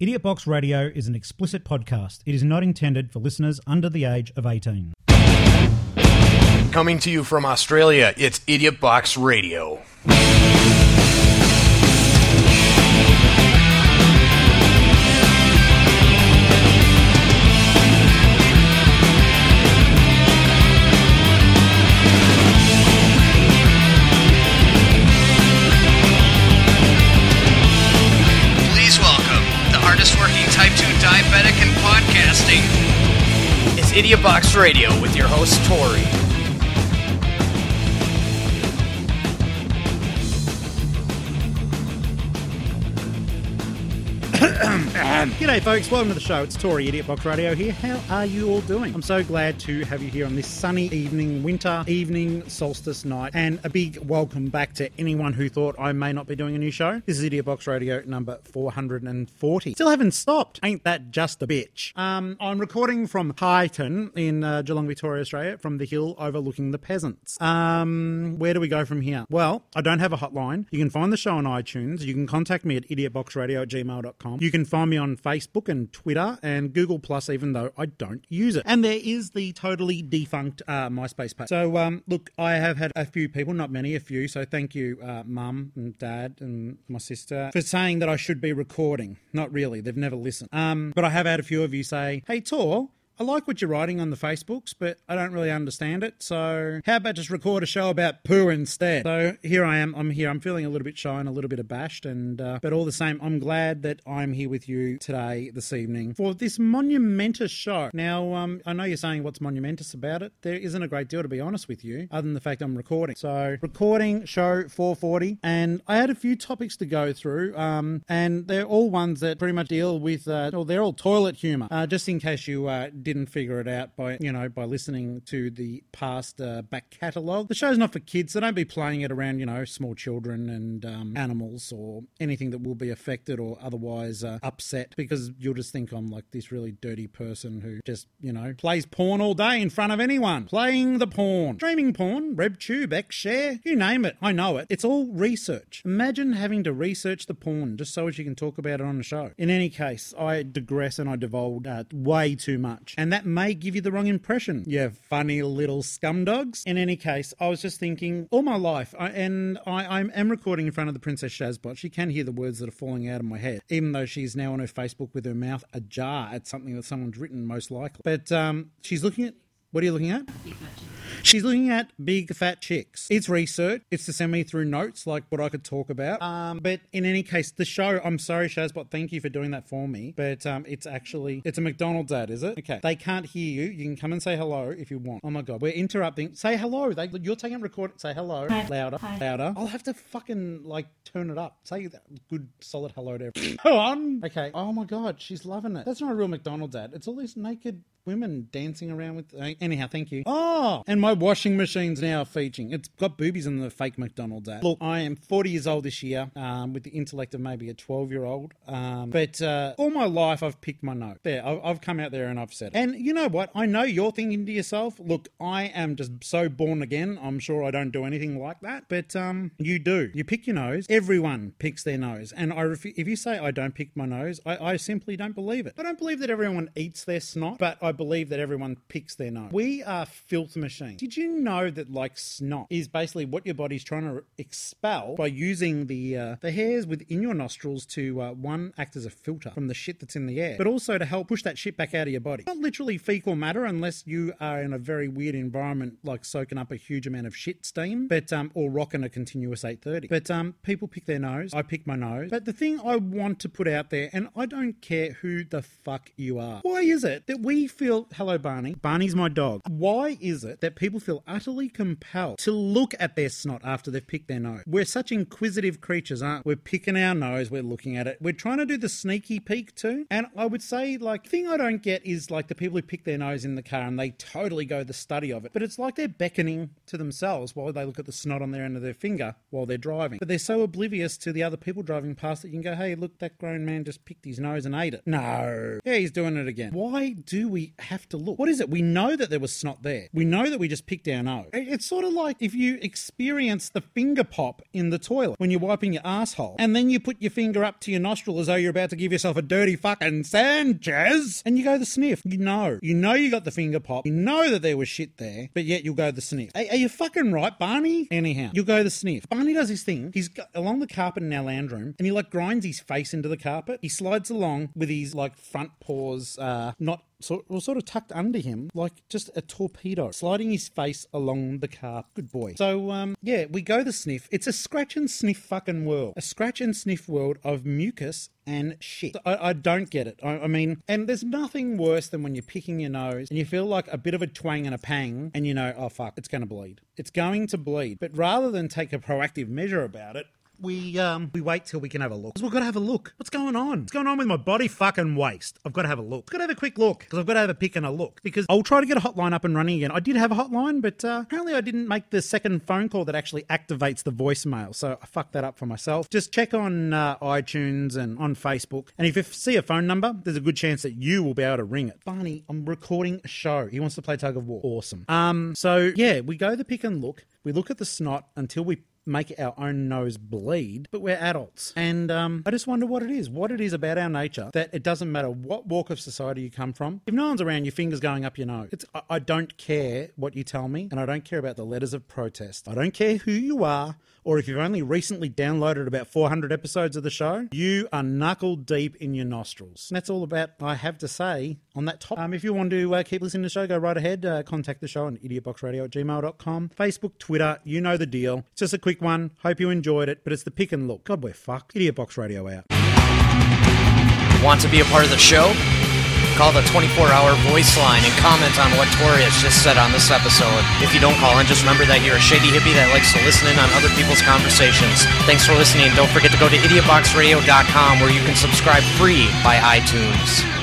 Idiot Box Radio is an explicit podcast. It is not intended for listeners under the age of 18. Coming to you from Australia, it's Idiot Box Radio. 2 diabetic podcasting. It's Idiot Box Radio with your host, Tory. G'day, folks. Welcome to the show. It's Tory, Idiot Box Radio here. How are you all doing? I'm so glad to have you here on this sunny evening, winter evening, solstice night, and a big welcome back to anyone who thought I may not be doing a new show. This is Idiot Box Radio number 440. Still haven't stopped. Ain't that just a bitch? Um, I'm recording from Highton in uh, Geelong, Victoria, Australia, from the hill overlooking the peasants. Um, where do we go from here? Well, I don't have a hotline. You can find the show on iTunes. You can contact me at idiotboxradio at gmail.com. You can find me on Facebook and Twitter and Google Plus, even though I don't use it. And there is the totally defunct uh, MySpace page. So, um, look, I have had a few people, not many, a few. So, thank you, uh, mum and dad and my sister, for saying that I should be recording. Not really, they've never listened. Um, but I have had a few of you say, hey, Tor, I like what you're writing on the Facebooks, but I don't really understand it. So how about just record a show about poo instead? So here I am. I'm here. I'm feeling a little bit shy and a little bit abashed, and uh, but all the same, I'm glad that I'm here with you today, this evening, for this monumentous show. Now, um, I know you're saying what's monumentous about it. There isn't a great deal, to be honest with you, other than the fact I'm recording. So recording show 440, and I had a few topics to go through, um, and they're all ones that pretty much deal with, uh, well, they're all toilet humor. Uh, just in case you uh, didn't figure it out by you know by listening to the past uh, back catalogue. The show's not for kids, so don't be playing it around you know small children and um, animals or anything that will be affected or otherwise uh, upset because you'll just think I'm like this really dirty person who just you know plays porn all day in front of anyone, playing the porn, streaming porn, RedTube, XShare, you name it. I know it. It's all research. Imagine having to research the porn just so as you can talk about it on the show. In any case, I digress and I divulge uh, way too much and that may give you the wrong impression. You funny little scum dogs. In any case, I was just thinking all my life, I, and I, I am recording in front of the Princess Shazbot. She can hear the words that are falling out of my head, even though she's now on her Facebook with her mouth ajar at something that someone's written, most likely. But um, she's looking at. What are you looking at? She's looking at big fat chicks. It's research. It's to send me through notes like what I could talk about. Um, but in any case, the show. I'm sorry, Shazbot. Thank you for doing that for me. But um, it's actually it's a McDonald's ad, is it? Okay. They can't hear you. You can come and say hello if you want. Oh my god, we're interrupting. Say hello. They, you're taking a record. Say hello. Hi. Louder. Hi. Louder. I'll have to fucking like turn it up. Say that good solid hello to everyone. Go on. Okay. Oh my god, she's loving it. That's not a real McDonald's ad. It's all these naked women dancing around with. Anyhow, thank you. Oh, and my washing machine's now are featuring. It's got boobies in the fake McDonald's ad. Look, I am 40 years old this year, um, with the intellect of maybe a 12 year old. Um, but uh, all my life, I've picked my nose. There, I've, I've come out there and I've said it. And you know what? I know you're thinking to yourself, look, I am just so born again. I'm sure I don't do anything like that, but um, you do. You pick your nose. Everyone picks their nose, and I ref- if you say I don't pick my nose, I, I simply don't believe it. I don't believe that everyone eats their snot, but I believe that everyone picks their nose. We are filth machines. Did you know that like snot is basically what your body's trying to expel by using the uh, the hairs within your nostrils to uh, one act as a filter from the shit that's in the air, but also to help push that shit back out of your body. Not literally fecal matter unless you are in a very weird environment like soaking up a huge amount of shit steam, but um or rocking a continuous 830. But um people pick their nose. I pick my nose. But the thing I want to put out there, and I don't care who the fuck you are. Why is it that we feel hello Barney? Barney's my dog. Why is it that people feel utterly compelled to look at their snot after they've picked their nose? We're such inquisitive creatures, aren't we? We're picking our nose, we're looking at it. We're trying to do the sneaky peek too. And I would say, like, thing I don't get is like the people who pick their nose in the car and they totally go the study of it. But it's like they're beckoning to themselves while they look at the snot on their end of their finger while they're driving. But they're so oblivious to the other people driving past that you can go, hey, look, that grown man just picked his nose and ate it. No. Yeah, he's doing it again. Why do we have to look? What is it? We know that there was snot there. We know that we just just picked our nose. It- It's sort of like if you experience the finger pop in the toilet when you're wiping your asshole, and then you put your finger up to your nostril as though you're about to give yourself a dirty fucking Sanchez, and you go the sniff. You know, you know you got the finger pop. You know that there was shit there, but yet you'll go the sniff. Are, are you fucking right, Barney? Anyhow, you'll go the sniff. Barney does his thing. He's along the carpet in our land room, and he like grinds his face into the carpet. He slides along with his like front paws, uh, not sort, well, sort of tucked under him, like just a torpedo, sliding his face along the car. Good boy. So, um, yeah, we go the sniff. It's a scratch and sniff fucking world. A scratch and sniff world of mucus and shit. I, I don't get it. I, I mean, and there's nothing worse than when you're picking your nose and you feel like a bit of a twang and a pang, and you know, oh fuck, it's going to bleed. It's going to bleed. But rather than take a proactive measure about it, we um we wait till we can have a look. we've got to have a look. What's going on? What's going on with my body fucking waste? I've got to have a look. I've got to have a quick look because I've got to have a pick and a look. Because I'll try to get a hotline up and running again. I did have a hotline, but uh, apparently I didn't make the second phone call that actually activates the voicemail. So I fucked that up for myself. Just check on uh, iTunes and on Facebook, and if you see a phone number, there's a good chance that you will be able to ring it. Barney, I'm recording a show. He wants to play tug of war. Awesome. Um. So yeah, we go the pick and look. We look at the snot until we make our own nose bleed, but we're adults. And um, I just wonder what it is, what it is about our nature that it doesn't matter what walk of society you come from. If no one's around, your fingers going up your nose. It's, I, I don't care what you tell me, and I don't care about the letters of protest. I don't care who you are. Or if you've only recently downloaded about 400 episodes of the show, you are knuckle deep in your nostrils. And that's all about I have to say on that topic. Um, if you want to uh, keep listening to the show, go right ahead. Uh, contact the show on idiotboxradio at gmail.com. Facebook, Twitter, you know the deal. It's just a quick one. Hope you enjoyed it, but it's the pick and look. God, we're fucked. Idiot Box Radio out. Want to be a part of the show? Call the 24 hour voice line and comment on what Tory has just said on this episode. If you don't call in, just remember that you're a shady hippie that likes to listen in on other people's conversations. Thanks for listening. Don't forget to go to idiotboxradio.com where you can subscribe free by iTunes.